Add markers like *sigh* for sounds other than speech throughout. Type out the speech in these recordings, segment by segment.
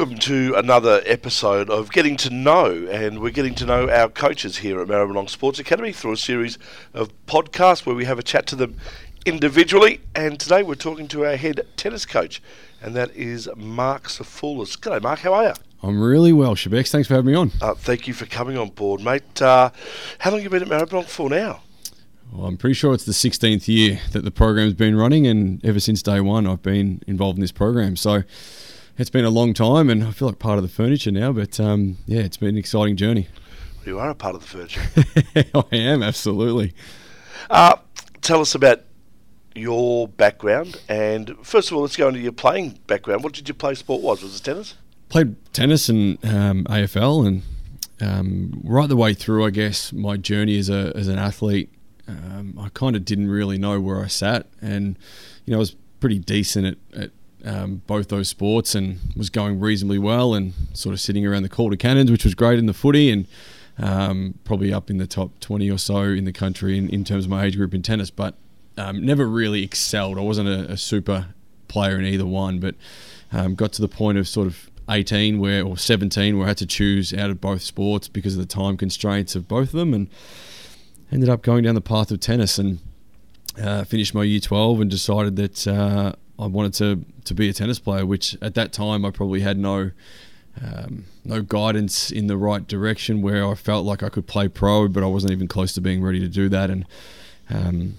Welcome to another episode of Getting to Know, and we're getting to know our coaches here at Maribyrnong Sports Academy through a series of podcasts where we have a chat to them individually. And today we're talking to our head tennis coach, and that is Marc Sophoulis. G'day, Marc. How are you? I'm really well, Shebex. Thanks for having me on. Uh, thank you for coming on board, mate. Uh, how long have you been at Maribyrnong for now? Well, I'm pretty sure it's the 16th year that the program's been running, and ever since day one, I've been involved in this program. So it's been a long time, and I feel like part of the furniture now. But um, yeah, it's been an exciting journey. You are a part of the furniture. *laughs* I am absolutely. Uh, tell us about your background, and first of all, let's go into your playing background. What did you play sport was? Was it tennis? Played tennis and um, AFL, and um, right the way through, I guess my journey as a as an athlete, um, I kind of didn't really know where I sat, and you know I was pretty decent at, at um, both those sports and was going reasonably well and sort of sitting around the Calder Cannons, which was great in the footy and um, probably up in the top 20 or so in the country in, in terms of my age group in tennis, but um, never really excelled. I wasn't a, a, super player in either one, but um, got to the point of sort of 18 where or 17 where I had to choose out of both sports because of the time constraints of both of them and ended up going down the path of tennis and uh, finished my year 12 and decided that uh, I wanted to to be a tennis player, which at that time I probably had no um, no guidance in the right direction where I felt like I could play pro, but I wasn't even close to being ready to do that, and um,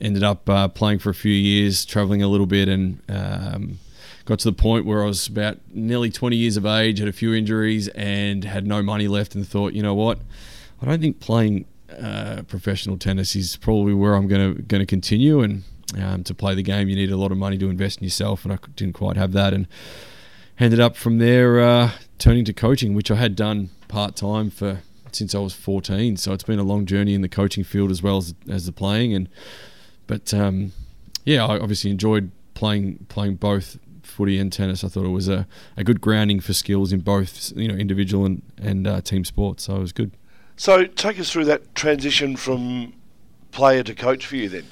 ended up uh, playing for a few years, traveling a little bit, and um, got to the point where I was about nearly 20 years of age, had a few injuries, and had no money left, and thought, you know what, I don't think playing uh, professional tennis is probably where I'm going to going to continue, and um, to play the game, you need a lot of money to invest in yourself, and I didn't quite have that. And ended up from there uh, turning to coaching, which I had done part time for since I was 14. So it's been a long journey in the coaching field as well as, as the playing. And but um, yeah, I obviously enjoyed playing playing both footy and tennis. I thought it was a, a good grounding for skills in both you know individual and and uh, team sports. So it was good. So take us through that transition from player to coach for you then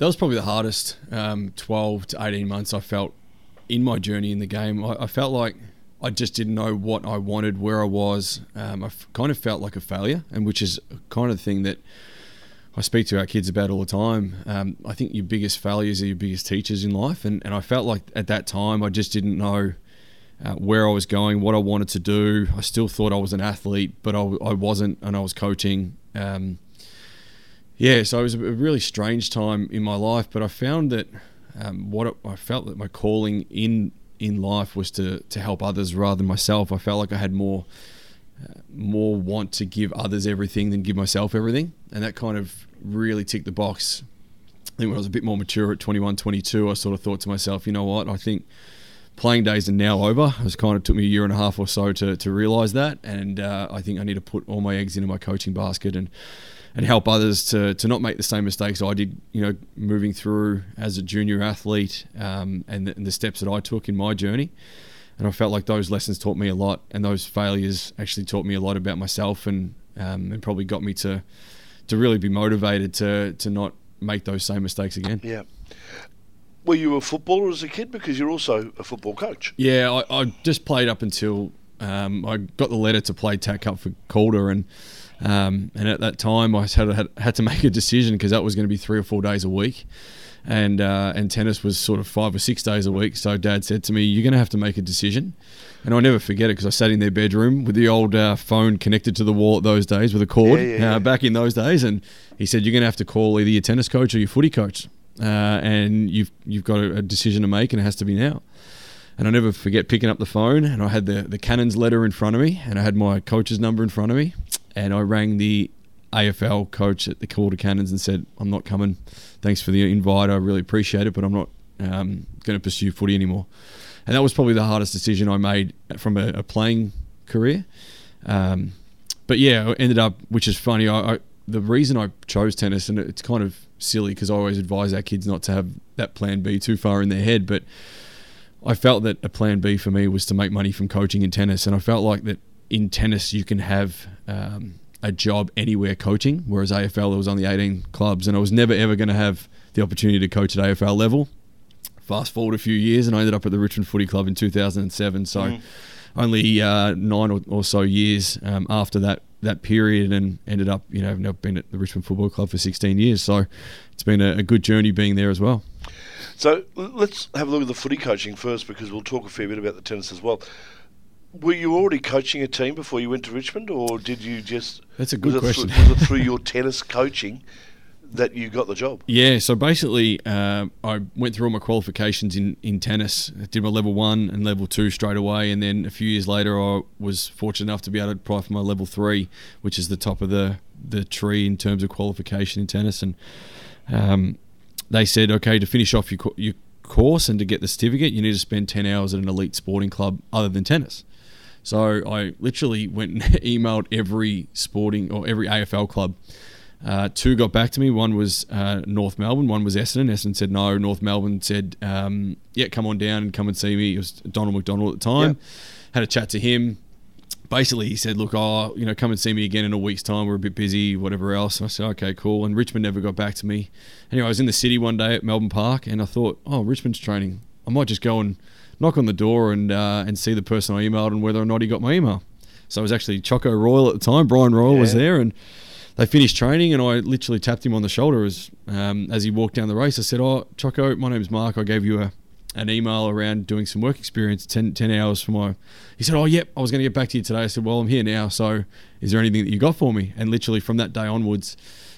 that was probably the hardest um, 12 to 18 months I felt in my journey in the game. I, I felt like I just didn't know what I wanted, where I was. Um, I f- kind of felt like a failure, and which is kind of the thing that I speak to our kids about all the time. Um, I think your biggest failures are your biggest teachers in life, and, and I felt like at that time I just didn't know uh, where I was going, what I wanted to do. I still thought I was an athlete, but I, I wasn't, and I was coaching. Um, yeah, so it was a really strange time in my life, but I found that um, what it, I felt that my calling in in life was to to help others rather than myself. I felt like I had more uh, more want to give others everything than give myself everything, and that kind of really ticked the box. I think when I was a bit more mature at 21, 22, I sort of thought to myself, you know what, I think playing days are now over. It kind of took me a year and a half or so to, to realize that, and uh, I think I need to put all my eggs into my coaching basket and and help others to, to not make the same mistakes I did, you know, moving through as a junior athlete um, and, the, and, the, steps that I took in my journey. And I felt like those lessons taught me a lot, and those failures actually taught me a lot about myself, and um, and probably got me to to really be motivated to to not make those same mistakes again. Yeah. Were you a footballer as a kid? Because you're also a football coach. Yeah, I, I just played up until um, I got the letter to play TAC Cup for Calder, and um, and at that time, I had, had, had to make a decision because that was going to be three or four days a week. And, uh, and tennis was sort of five or six days a week. So dad said to me, You're going to have to make a decision. And I'll never forget it because I sat in their bedroom with the old uh, phone connected to the wall at those days with a cord yeah, yeah, uh, back in those days. And he said, You're going to have to call either your tennis coach or your footy coach. Uh, and you've, you've got a, a decision to make, and it has to be now. And I never forget picking up the phone, and I had the, the Cannons letter in front of me, and I had my coach's number in front of me and I rang the AFL coach at the Calder Cannons and said, "I'm not coming. Thanks for the invite. I really appreciate it, but I'm not um, going to pursue footy anymore." And that was probably the hardest decision I made from a, a playing career. Um, but yeah, I ended up, which is funny. I, I, the reason I chose tennis, and it's kind of silly because I always advise our kids not to have that plan B too far in their head, but I felt that a plan B for me was to make money from coaching in tennis, and I felt like that in tennis you can have um, a job anywhere coaching, whereas AFL it was on the 18 clubs, and I was never ever going to have the opportunity to coach at AFL level. fast forward a few years, and I ended up at the Richmond Footy Club in 2007. So Mm. only uh, nine or, or so years um, after that that period, and ended up you know I've been at the Richmond Football Club for 16 years. So it's been a, a good journey being there as well. So let's have a look at the footy coaching first because we'll talk a fair bit about the tennis as well. Were you already coaching a team before you went to Richmond, or did you just? That's a good was question. It through, was it through your tennis coaching that you got the job? *laughs* Yeah, so basically, uh, I went through all my qualifications in, in tennis. I did my level one and level two straight away, and then a few years later, I was fortunate enough to be able to apply for my level three, which is the top of the the tree in terms of qualification in tennis. And um, they said, okay, to finish off your your course and to get the certificate, you need to spend ten hours at an elite sporting club other than tennis. So I literally went and *laughs* emailed every sporting or every AFL club. Uh, two got back to me. One was uh, North Melbourne. One was Essendon. Essendon said no. North Melbourne said, um, "Yeah, come on down and come and see me." It was Donald McDonald at the time. Had a chat to him. Basically, he said, "Look, oh, you know, come and see me again in a week's time. We're a bit busy, whatever else." And I said, "Okay, cool." And Richmond never got back to me. Anyway, I was in the city one day at Melbourne Park, and I thought, "Oh, Richmond's training. I might just go and knock on the door and uh, and see the person I emailed and whether or not he got my email." So it was actually Choco Royal at the time. Brian Royal was there, and they finished training, and I literally tapped him on the shoulder as um, as he walked down the race. I said, "Oh, Choco, my name's Marc. I gave you a an email around doing some work experience, 10, 10 hours for my." He said, "Oh, yep, I was going to get back to you today." I said, "Well, I'm here now, so is there anything that you got for me?" And literally from that day onwards,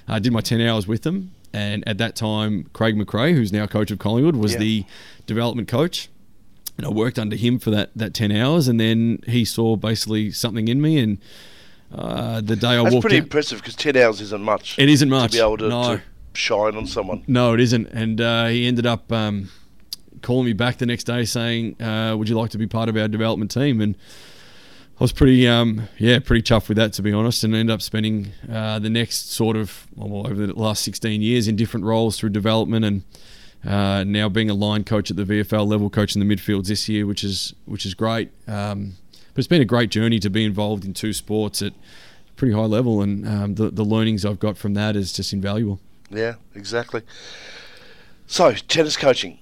I did my ten hours with them. And at that time, Craig McRae, who's now coach of Collingwood, was Yeah. the development coach and I worked under him for that, that 10 hours and then he saw basically something in me and uh, the day I walked in. That's walked pretty in, impressive because ten hours isn't much. it isn't much to be able to, no to shine on someone. no it isn't and uh, he ended up um, calling me back the next day saying uh, would you like to be part of our development team and I was pretty um, yeah pretty chuffed with that to be honest and ended up spending uh, the next sort of well, over the last 16 years in different roles through development and uh, now being a line coach at the VFL level, coaching the midfields this year, which is which is great. Um, but it's been a great journey to be involved in two sports at pretty high level, and um, the the learnings I've got from that is just invaluable. Yeah, exactly. So tennis coaching.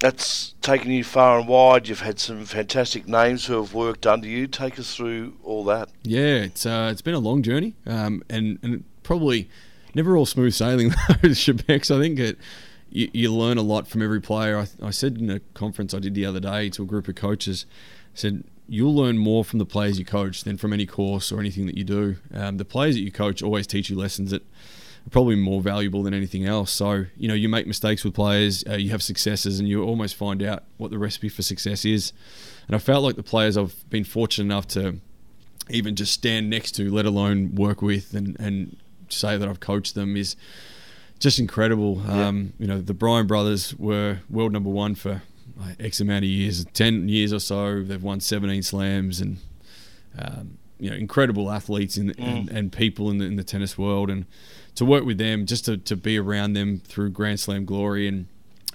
That's taken you far and wide. You've had some fantastic names who have worked under you. Take us through all that. Yeah, it's uh, it's been a long journey, um, and and probably never all smooth sailing *laughs* those Shebex. I think it, you, you learn a lot from every player. I, I said in a conference I did the other day to a group of coaches, I said you'll learn more from the players you coach than from any course or anything that you do. Um, the players that you coach always teach you lessons that are probably more valuable than anything else. So you know you make mistakes with players, uh, you have successes, and you almost find out what the recipe for success is. And I felt like the players I've been fortunate enough to even just stand next to, let alone work with, and and say that I've coached them is just incredible. Yeah. Um, you know, the Bryan brothers were world number one for like, X amount of years, ten years or so. They've won 17 slams and um, you know incredible athletes in, and, and people in the, in the tennis world, and to work with them, just to, to be around them through Grand Slam glory and.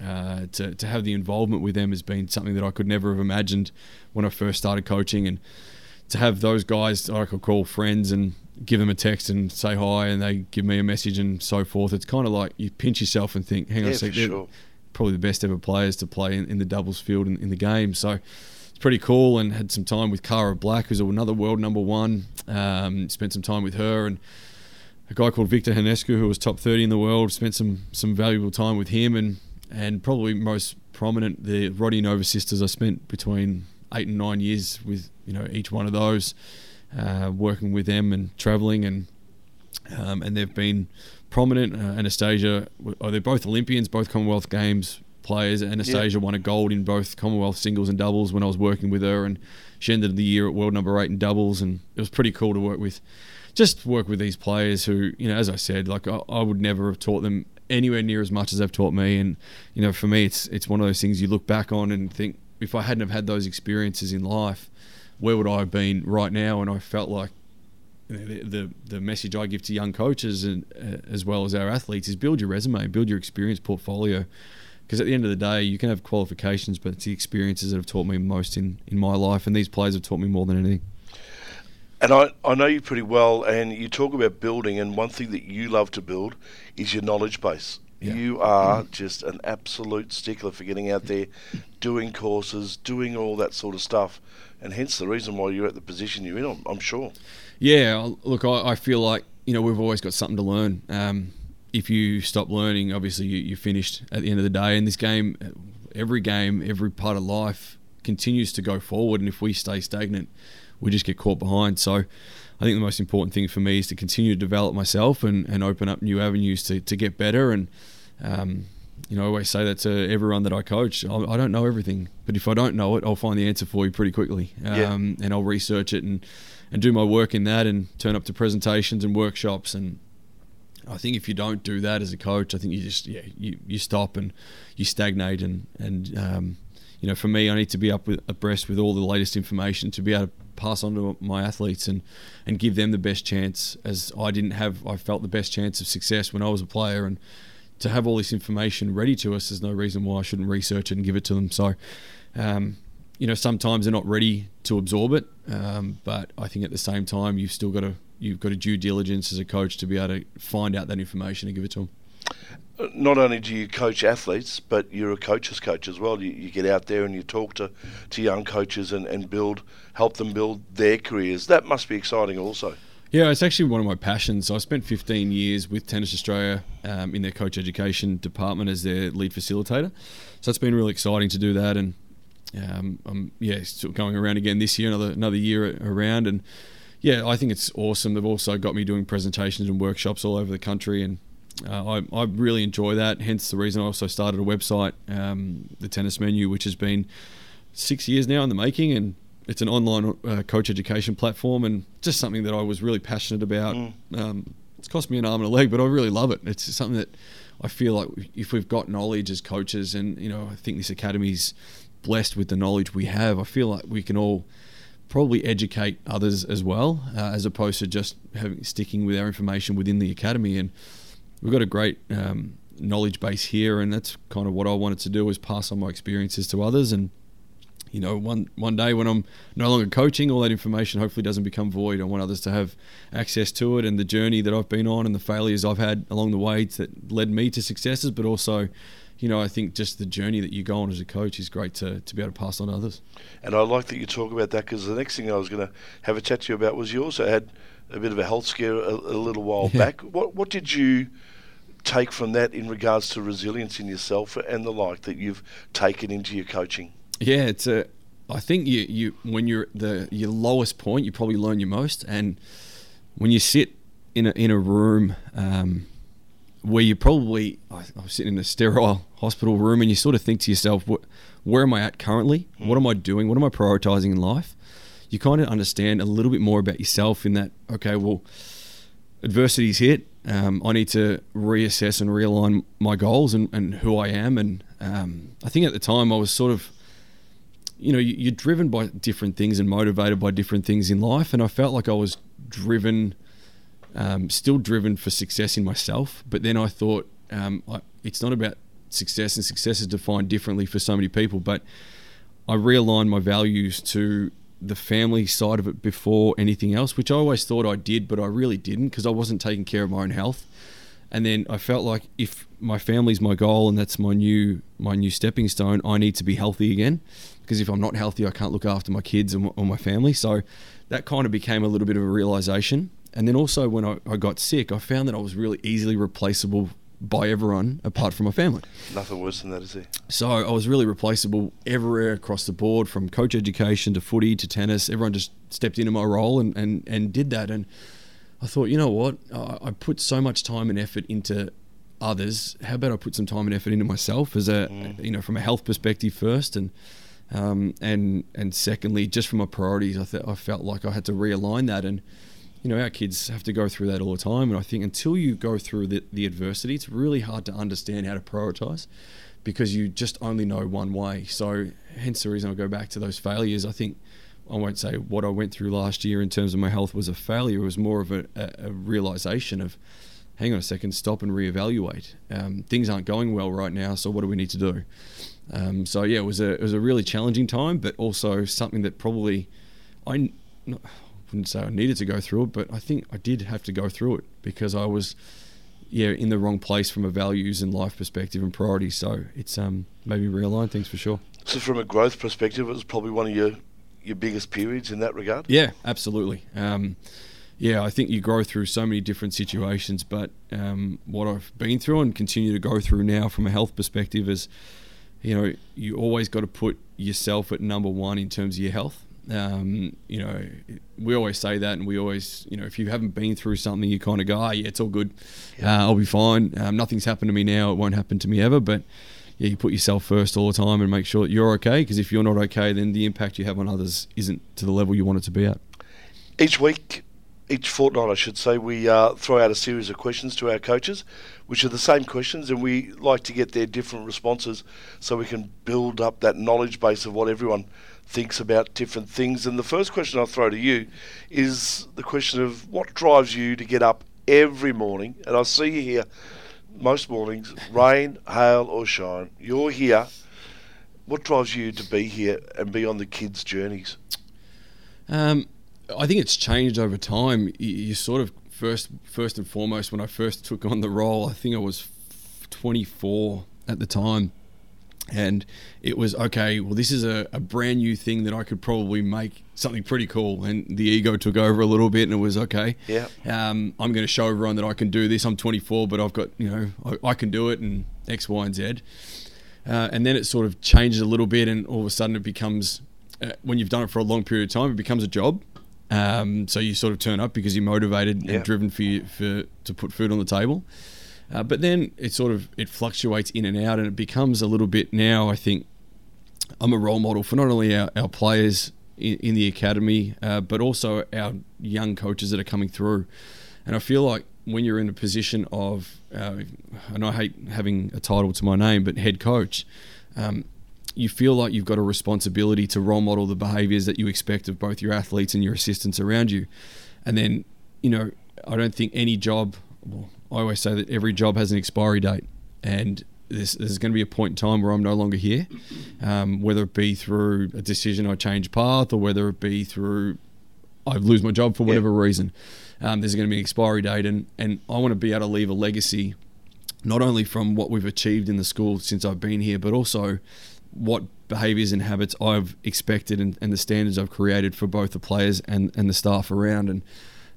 Uh, to, to have the involvement with them has been something that I could never have imagined when I first started coaching, and to have those guys I could call friends and give them a text and say hi, and they give me a message and so forth. It's kind of like you pinch yourself and think, hang on Yeah, a sec, they're sure. probably the best ever players to play in, in the doubles field in, in the game. So it's pretty cool, and had some time with Cara Black, who's another world number one. Um, spent some time with her and a guy called Victor Hanescu, who was top 30 in the world. Spent some some valuable time with him, and and probably most prominent the Rodionova sisters. I spent between eight and nine years with you know each one of those, uh, working with them and traveling, and um, and they've been prominent. Uh, Anastasia, oh, they're both Olympians, both Commonwealth Games players. Anastasia won a gold in both Commonwealth singles and doubles when I was working with her, and she ended the year at world number eight in doubles, and it was pretty cool to work with. Just work with these players who, you know, as I said, like I, I would never have taught them anywhere near as much as they've taught me, and you know, for me, it's it's one of those things you look back on and think, if I hadn't have had those experiences in life, where would I have been right now? And I felt like the, the the message I give to young coaches and uh, as well as our athletes is build your resume, build your experience portfolio. Because at the end of the day, you can have qualifications, but it's the experiences that have taught me most in, in my life, and these players have taught me more than anything. And I, I know you pretty well, and you talk about building, and one thing that you love to build is your knowledge base. Yeah. You are just an absolute stickler for getting out there, doing courses, doing all that sort of stuff, and hence the reason why you're at the position you're in. I'm, I'm sure. Yeah, look, I, I, feel like you know we've always got something to learn. Um, if you stop learning, obviously you, you're finished at the end of the day. And this game, every game, every part of life continues to go forward, and if we stay stagnant, we just get caught behind. So I think the most important thing for me is to continue to develop myself and, and open up new avenues to, to get better. And, um, you know, I always say that to everyone that I coach. I, I, don't know everything, but if I don't know it, I'll find the answer for you pretty quickly. Um, yeah. And I'll research it and, and do my work in that and turn up to presentations and workshops. And I think if you don't do that as a coach, I think you just, yeah, you, you stop and you stagnate. And, and um, you know, for me, I need to be up with, abreast with all the latest information to be able to pass on to my athletes and and give them the best chance as I didn't have I felt the best chance of success when I was a player and to have all this information ready to us there's no reason why I shouldn't research it and give it to them. So um, you know sometimes they're not ready to absorb it um, but I think at the same time you've still got to you've got a due diligence as a coach to be able to find out that information and give it to them not only do you coach athletes, but you're a coach's coach as well. You, you, get out there and you talk to, to young coaches and, and build, help them build their careers. That must be exciting also. Yeah, it's actually one of my passions. I spent 15 years with Tennis Australia um, in their coach education department as their lead facilitator. So it's been really exciting to do that. And um, I'm yeah, still going around again this year, another another year around. And yeah, I think it's awesome. They've also got me doing presentations and workshops all over the country and uh, I, I really enjoy that. Hence the reason I also started a website, um, the Tennis Menu, which has been six years now in the making, and it's an online uh, coach education platform, and just something that I was really passionate about. Mm. Um, it's cost me an arm and a leg, but I really love it. It's something that I feel like if we've got knowledge as coaches, and you know, I think this academy's blessed with the knowledge we have. I feel like we can all probably educate others as well, uh, as opposed to just having sticking with our information within the academy and we've got a great um, knowledge base here, and that's kind of what I wanted to do was pass on my experiences to others. And you know, one one day when I'm no longer coaching, all that information hopefully doesn't become void. I want others to have access to it, and the journey that I've been on, and the failures I've had along the way that led me to successes, but also. You know, I think just the journey that you go on as a coach is great to, to be able to pass on to others. And I like that you talk about that because the next thing I was going to have a chat to you about was you also had a bit of a health scare a, a little while yeah. back. What what did you take from that in regards to resilience in yourself and the like that you've taken into your coaching? Yeah, it's a. I think you you when you're the your lowest point, you probably learn your most, and when you sit in a in a room. Um, where you probably I, was sitting in a sterile hospital room and you sort of think to yourself, what, where am I at currently? Mm. What am I doing? What am I prioritizing in life? You kind of understand a little bit more about yourself in that, okay, well, adversity's hit um, I need to reassess and realign my goals and, and who I am. And um, I think at the time I was sort of, you know, you're driven by different things and motivated by different things in life. And I felt like I was driven, um, still driven for success in myself. But then I thought um, I, it's not about success, and success is defined differently for so many people. But I realigned my values to the family side of it before anything else, which I always thought I did, but I really didn't because I wasn't taking care of my own health. And then I felt like if my family's my goal and that's my new my new stepping stone, I need to be healthy again. Because if I'm not healthy, I can't look after my kids and, or my family. So that kind of became a little bit of a realization. And then also when I, I got sick, I found that I was really easily replaceable by everyone apart from my family. Nothing worse than that, is there? So I was really replaceable everywhere across the board, from coach education to footy to tennis. Everyone just stepped into my role and, and, and did that. And I thought, you know what? I put so much time and effort into others. How about I put some time and effort into myself as a, mm. you know, from a health perspective first, and um, and and secondly, just from my priorities, I th- I felt like I had to realign that and you know, our kids have to go through that all the time. And I think until you go through the, the adversity, it's really hard to understand how to prioritize because you just only know one way. So, hence the reason I go back to those failures. I think I won't say what I went through last year in terms of my health was a failure. It was more of a, a, realization of, hang on a second, stop and reevaluate. Um, things aren't going well right now, so what do we need to do? Um, so yeah, it was a it was a really challenging time, but also something that probably I. Not, wouldn't say I needed to go through it, but I think I did have to go through it because I was yeah, in the wrong place from a values and life perspective and priorities. So it's um, maybe realign things for sure. So from a growth perspective, it was probably one of your your biggest periods in that regard. Yeah, absolutely. Um, yeah, I think you grow through so many different situations, but um, what I've been through and continue to go through now from a health perspective is, you know, you always got to put yourself at number one in terms of your health. Um, you know, we always say that, and we always, you know, if you haven't been through something, you kind of go, "Ah, yeah, it's all good. Uh, I'll be fine. Um, nothing's happened to me now. It won't happen to me ever." But yeah, you put yourself first all the time and make sure that you're okay. Because if you're not okay, then the impact you have on others isn't to the level you want it to be at. Each week, each fortnight, I should say, we uh, throw out a series of questions to our coaches, which are the same questions, and we like to get their different responses so we can build up that knowledge base of what everyone thinks about different things. And the first question I'll throw to you is the question of what drives you to get up every morning. And I see you here most mornings, rain, hail, or shine. You're here. What drives you to be here and be on the kids' journeys? Um, I think it's changed over time. You, sort of first, first and foremost, when I first took on the role, I think I was 24 at the time and it was okay well this is a, a, brand new thing that i could probably make something pretty cool. And the ego took over a little bit and it was okay yeah. um, i'm going to show everyone that i can do this. I'm 24 but i've got you know i, I can do it and x y and z. Uh, and then it sort of changes a little bit and all of a sudden it becomes uh, when you've done it for a long period of time it becomes a job. Um, so you sort of turn up because you're motivated yeah. and driven for, you, for to put food on the table uh, but then it sort of it fluctuates in and out, and it becomes a little bit now. I think I'm a role model for not only our, our players in, in, the academy, uh, but also our young coaches that are coming through. And I feel like when you're in a position of, uh, and I hate having a title to my name, but head coach, um, you feel like you've got a responsibility to role model the behaviours that you expect of both your athletes and your assistants around you. And then, you know, I don't think any job, well, I always say that every job has an expiry date, and there's, there's going to be a point in time where I'm no longer here, um, whether it be through a decision I change path or whether it be through I lose my job for whatever yeah. reason. Um, there's going to be an expiry date, and, and I want to be able to leave a legacy, not only from what we've achieved in the school since I've been here, but also what behaviours and habits I've expected and, and the standards I've created for both the players and, and the staff around. And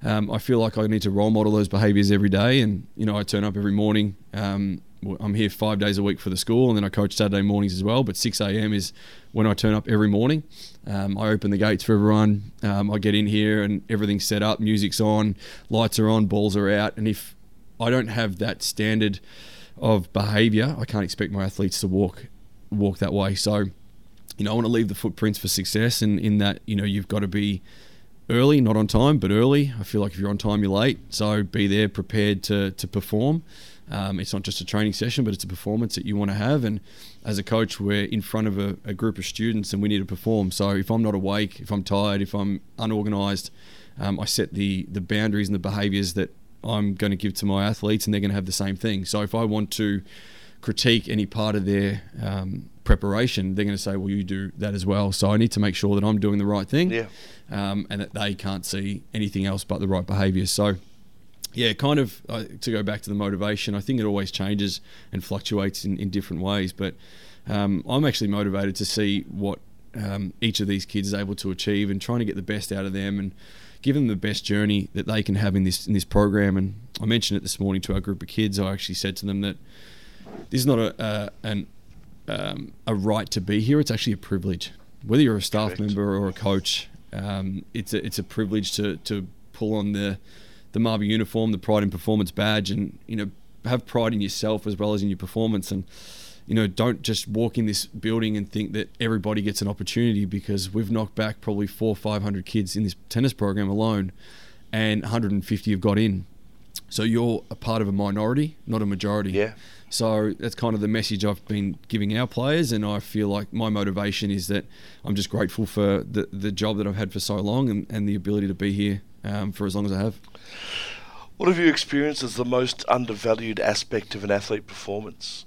um, I feel like I need to role model those behaviours every day. And you know, I turn up every morning. Um, I'm here five days a week for the school, and then I coach Saturday mornings as well. But 6 a.m. is when I turn up every morning. Um, I open the gates for everyone. Um, I get in here, and everything's set up. Music's on, lights are on, balls are out. And if I don't have that standard of behaviour, I can't expect my athletes to walk walk that way. So, you know, I want to leave the footprints for success, and in that, you know, you've got to be early, not on time, but early. I feel like if you're on time, you're late. So be there, prepared to to perform. Um, it's not just a training session, but it's a performance that you want to have. And as a coach, we're in front of a, a group of students, and we need to perform. So if I'm not awake, if I'm tired, if I'm unorganised, um, I set the the boundaries and the behaviours that I'm going to give to my athletes, and they're going to have the same thing. So if I want to critique any part of their um, preparation, they're going to say, "Well, you do that as well." So I need to make sure that I'm doing the right thing, yeah. um, and that they can't see anything else but the right behaviour. So, yeah, kind of uh, to go back to the motivation, I think it always changes and fluctuates in, in different ways. But um, I'm actually motivated to see what um, each of these kids is able to achieve and trying to get the best out of them and give them the best journey that they can have in this in this program. And I mentioned it this morning to our group of kids. I actually said to them that this is not a, uh, an um, a right to be here. It's actually a privilege. Whether you're a staff Correct. member or a coach, um, it's a it's a privilege to to pull on the the Marvel uniform, the Pride in Performance badge, and you know have pride in yourself as well as in your performance. And you know, don't just walk in this building and think that everybody gets an opportunity because we've knocked back probably four or five hundred kids in this tennis program alone, and 150 have got in. So you're a part of a minority, not a majority. Yeah. So that's kind of the message I've been giving our players, and I feel like my motivation is that I'm just grateful for the the job that I've had for so long and, and the ability to be here um, for as long as I have. What have you experienced as the most undervalued aspect of an athlete performance?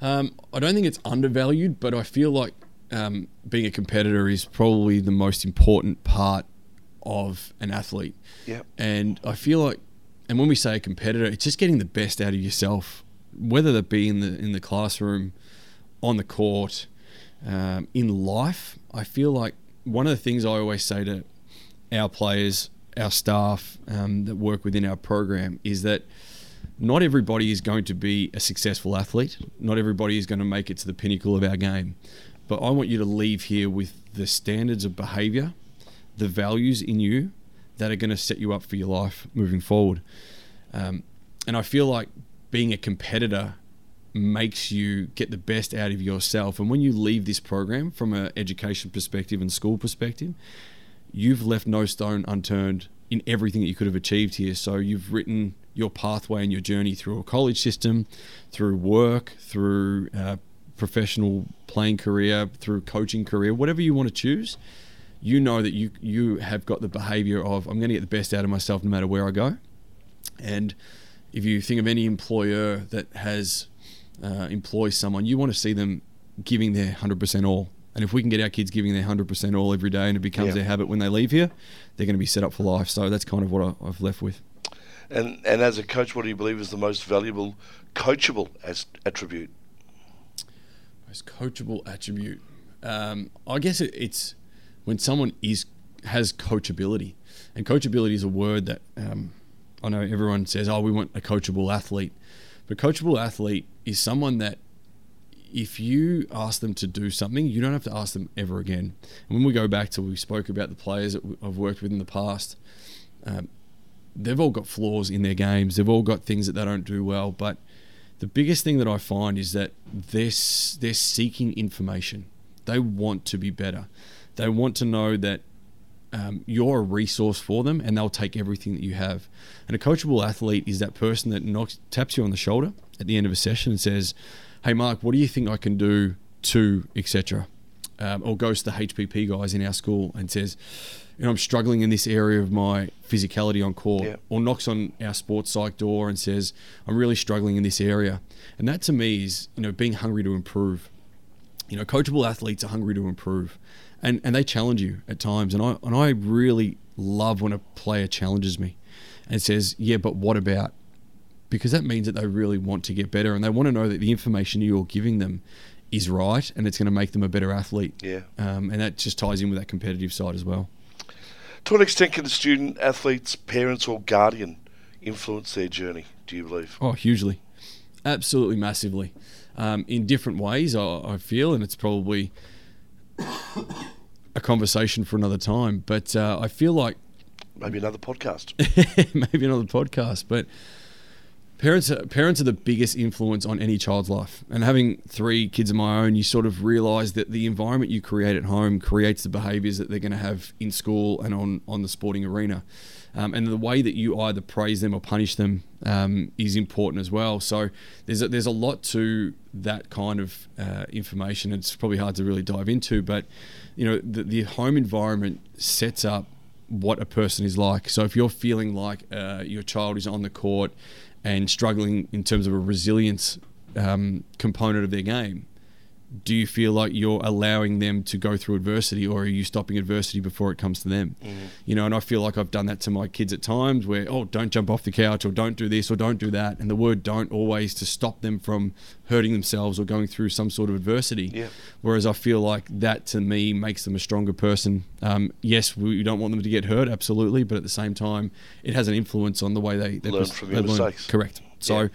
Um, I don't think it's undervalued, but I feel like um, being a competitor is probably the most important part of an athlete. Yeah. And I feel like and when we say competitor, it's just getting the best out of yourself, whether that be in the in the classroom, on the court, um, in life. I feel like one of the things I always say to our players, our staff um, that work within our program is that not everybody is going to be a successful athlete. Not everybody is going to make it to the pinnacle of our game. But I want you to leave here with the standards of behavior, the values in you that are going to set you up for your life moving forward. Um, and I feel like being a competitor makes you get the best out of yourself. And when you leave this program from an education perspective and school perspective, you've left no stone unturned in everything that you could have achieved here. So you've written your pathway and your journey through a college system, through work, through uh, professional playing career, through coaching career, whatever you want to choose. You know that you you have got the behavior of I'm going to get the best out of myself no matter where I go. And if you think of any employer that has uh, employs someone, you want to see them giving their 100% all. And if we can get our kids giving their 100% all every day and it becomes Yeah. their habit when they leave here, they're going to be set up for life. So that's kind of what I, I've left with. And and as a coach, what do you believe is the most valuable coachable as attribute? Most coachable attribute. Um, I guess it, it's when someone is has coachability, and coachability is a word that um, I know everyone says, "Oh, we want a coachable athlete," but coachable athlete is someone that if you ask them to do something, you don't have to ask them ever again. And when we go back to we spoke about the players that I've worked with in the past, um, they've all got flaws in their games. They've all got things that they don't do well. But the biggest thing that I find is that they're they're seeking information. They want to be better. They want to know that um, you're a resource for them, and they'll take everything that you have. And a coachable athlete is that person that knocks taps you on the shoulder at the end of a session and says, "Hey, Marc, what do you think I can do to etc." Um, or goes to the HPP guys in our school and says, "You know, I'm struggling in this area of my physicality on court." Yeah. Or knocks on our sports psych door and says, "I'm really struggling in this area." And that to me is, you know, being hungry to improve you know, coachable athletes are hungry to improve, and and they challenge you at times. And I and I really love when a player challenges me, and says, "Yeah, but what about?" Because that means that they really want to get better, and they want to know that the information you're giving them is right, and it's going to make them a better athlete. Yeah. Um, and that just ties in with that competitive side as well. To what extent can the student, athletes, parents, or guardian influence their journey? Do you believe? Oh, hugely, absolutely massively, um, in different ways. I, I feel, and it's probably a conversation for another time. But uh, I feel like Maybe another podcast. *laughs* maybe another podcast. But parents, are, parents are the biggest influence on any child's life. And having three kids of my own, you sort of realise that the environment you create at home creates the behaviours that they're going to have in school and on on the sporting arena. Um, and the way that you either praise them or punish them um, is important as well. So there's a, there's a lot to that kind of uh, information. It's probably hard to really dive into, but you know the, the home environment sets up what a person is like. So if you're feeling like uh, your child is on the court and struggling in terms of a resilience um, component of their game, do you feel like you're allowing them to go through adversity or are you stopping adversity before it comes to them? You know and i feel like i've done that to my kids at times where oh don't jump off the couch or don't do this or don't do that and the word don't always to stop them from hurting themselves or going through some sort of adversity. Yeah. whereas i feel like that to me makes them a stronger person. Um, yes we don't want them to get hurt absolutely but at the same time it has an influence on the way they, they Learn pers- from your mistakes. correct. So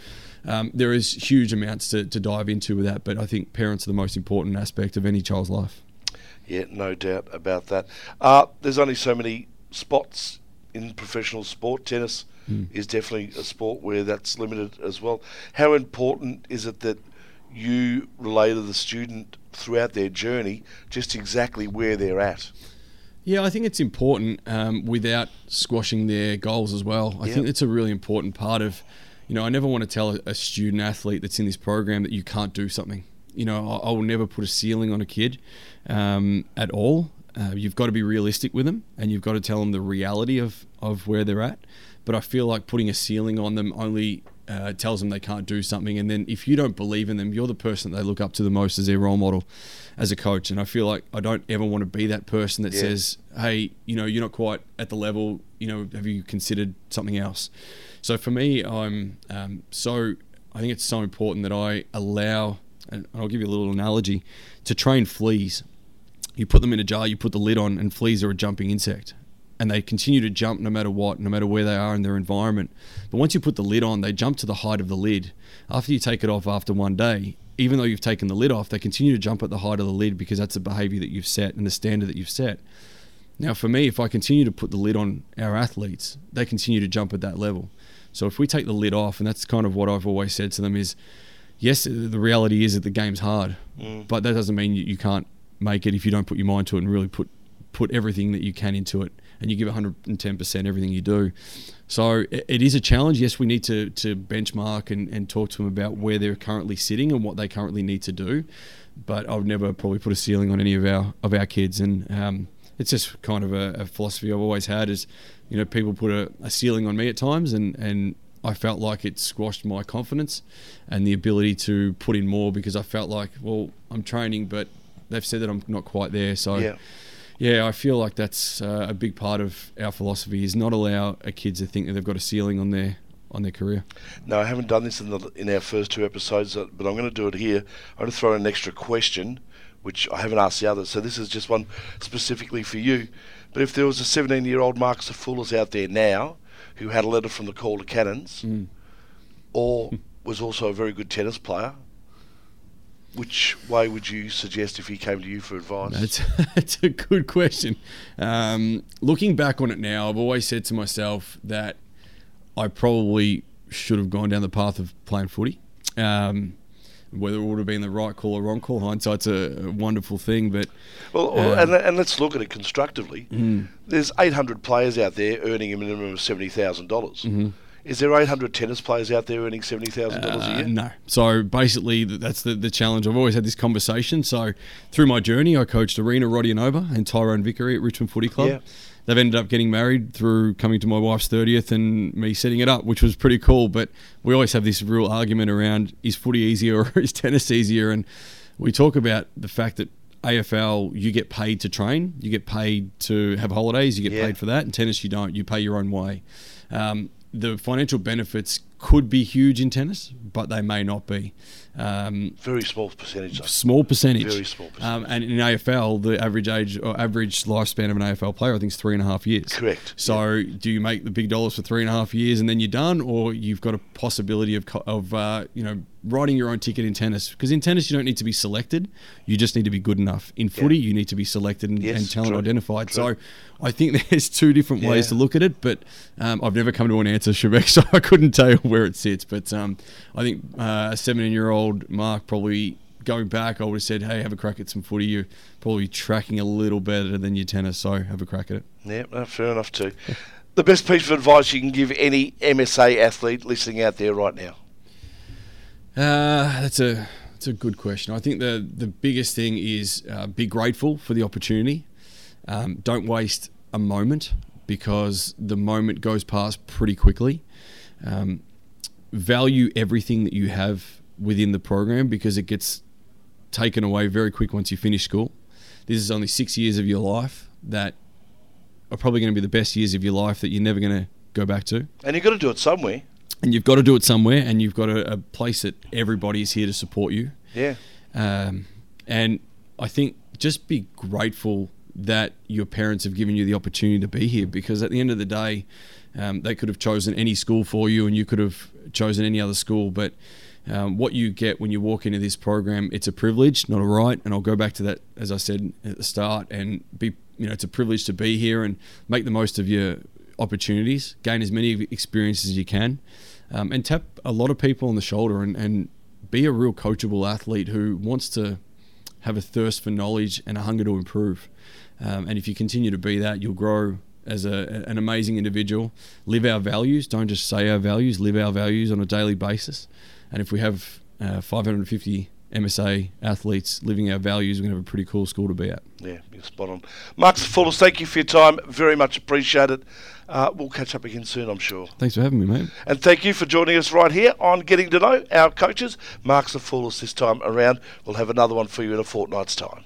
um, there is huge amounts to, to dive into with that, but I think parents are the most important aspect of any child's life. Yeah, no doubt about that. Uh, there's only so many spots in professional sport. Tennis is definitely a sport where that's limited as well. How important is it that you relay to the student throughout their journey just exactly where they're at? Yeah, I think it's important um, without squashing their goals as well. I Yeah. think it's a really important part of, you know, I never want to tell a, student athlete that's in this program that you can't do something. You know, I, I will never put a ceiling on a kid um, at all. Uh, you've got to be realistic with them, and you've got to tell them the reality of of where they're at. But I feel like putting a ceiling on them only uh, tells them they can't do something, and then if you don't believe in them, you're the person that they look up to the most as their role model as a coach. And I feel like I don't ever want to be that person that Yeah. says, "Hey, you know, you're not quite at the level. You know, have you considered something else?" So for me, I'm um, so I think it's so important that I allow, and I'll give you a little analogy, to train fleas. You put them in a jar, you put the lid on, and fleas are a jumping insect. And they continue to jump no matter what, no matter where they are in their environment. But once you put the lid on, they jump to the height of the lid. After you take it off after one day, even though you've taken the lid off, they continue to jump at the height of the lid because that's the behavior that you've set and the standard that you've set. Now, for me, if I continue to put the lid on our athletes, they continue to jump at that level. So if we take the lid off, and that's kind of what I've always said to them is, yes, the reality is that the game's hard, Mm. but that doesn't mean you, you can't make it if you don't put your mind to it and really put put everything that you can into it, and you give 110% everything you do. So it, is a challenge. Yes, we need to to benchmark and, and talk to them about where they're currently sitting and what they currently need to do. But I would never probably put a ceiling on any of our of our kids, and um, it's just kind of a, a philosophy I've always had. Is you know people put a, a ceiling on me at times, and and I felt like it squashed my confidence and the ability to put in more because I felt like well I'm training, but they've said that I'm not quite there. So Yeah. Yeah, I feel like that's uh, a big part of our philosophy is not allow our kids to think that they've got a ceiling on their on their career. No, I haven't done this in the in our first two episodes, uh, but I'm going to do it here. I'm going to throw in an extra question, which I haven't asked the others. So this is just one specifically for you. But if there was a 17 year old Marc Sophoulis out there now who had a letter from the Calder Cannons, Mm. or was also a very good tennis player, which way would you suggest if he came to you for advice? That's, *laughs* that's a good question. Um, looking back on it now, I've always said to myself that I probably should have gone down the path of playing footy. Um, whether it would have been the right call or wrong call, hindsight's a, a wonderful thing. But Well, Um, and, and let's look at it constructively. There's 800 players out there earning a minimum of seventy dollars. Is there 800 tennis players out there earning seventy thousand dollars a Uh, year? no. So basically, that's the, the challenge. I've always had this conversation. So through my journey, I coached Arina Rodionova Over and Tyrone Vickery at Richmond Footy Club. Yeah. They've ended up getting married through coming to my wife's 30th and me setting it up, which was pretty cool. But we always have this real argument around is footy easier *laughs* or is tennis easier? And we talk about the fact that AFL, you get paid to train, you get paid to have holidays, you get Yeah. paid for that. In tennis, you don't. You pay your own way. Um, the financial benefits could be huge in tennis, but they may not be. Um, Very small percentage. Though. small percentage. Very small percentage. Um, and in AFL, the average age or average lifespan of an AFL player, I think, is three and a half years. Correct. So, do you make the big dollars for three and a half years and then you're done, or you've got a possibility of of uh, you know writing your own ticket in tennis? Because in tennis, you don't need to be selected; you just need to be good enough. In footy, you need to be selected and, Yes, and talent true, identified. true. So, I think *laughs* there's two different ways Yeah. to look at it, but um, I've never come to an answer, *laughs* Shebek, so I couldn't tell you where it sits. But um, I think uh, a 17 year old Marc probably going back, I would have said, "Hey, have a crack at some footy. You're probably tracking a little better than your tennis, so have a crack at it." Yeah, fair enough too. *laughs* the best piece of advice you can give any MSA athlete listening out there right now. Uh, that's a that's a good question. I think the the biggest thing is uh, be grateful for the opportunity. Um, don't waste a moment because the moment goes past pretty quickly. Um, value everything that you have within the program because it gets taken away very quick once you finish school. This is only six years of your life that are probably going to be the best years of your life that you're never going to go back to And you've got to do it somewhere. And you've got to do it somewhere, and you've got a, a place that everybody is here to support you. Yeah. Um, and I think just be grateful that your parents have given you the opportunity to be here because at the end of the day, um, they could have chosen any school for you and you could have chosen any other school. But um, what you get when you walk into this program, it's a privilege, not a right. And I'll go back to that, as I said at the start, and be, you know, it's a privilege to be here and make the most of your opportunities, gain as many experiences as you can, um, and tap a lot of people on the shoulder and, and be a real coachable athlete who wants to have a thirst for knowledge and a hunger to improve. Um, and if you continue to be that, you'll grow as a, an amazing individual. Live our values. Don't just say our values. Live our values on a daily basis. And if we have uh, 550 MSA athletes living our values, we're going to have a pretty cool school to be at. Yeah, you're spot on. Marc Sophoulis, thank you for your time. Very much appreciated. Uh, we'll catch up again soon, I'm sure. Thanks for having me, mate. And thank you for joining us right here on Getting to Know our coaches. Marc Sophoulis this time around. We'll have another one for you in a fortnight's time.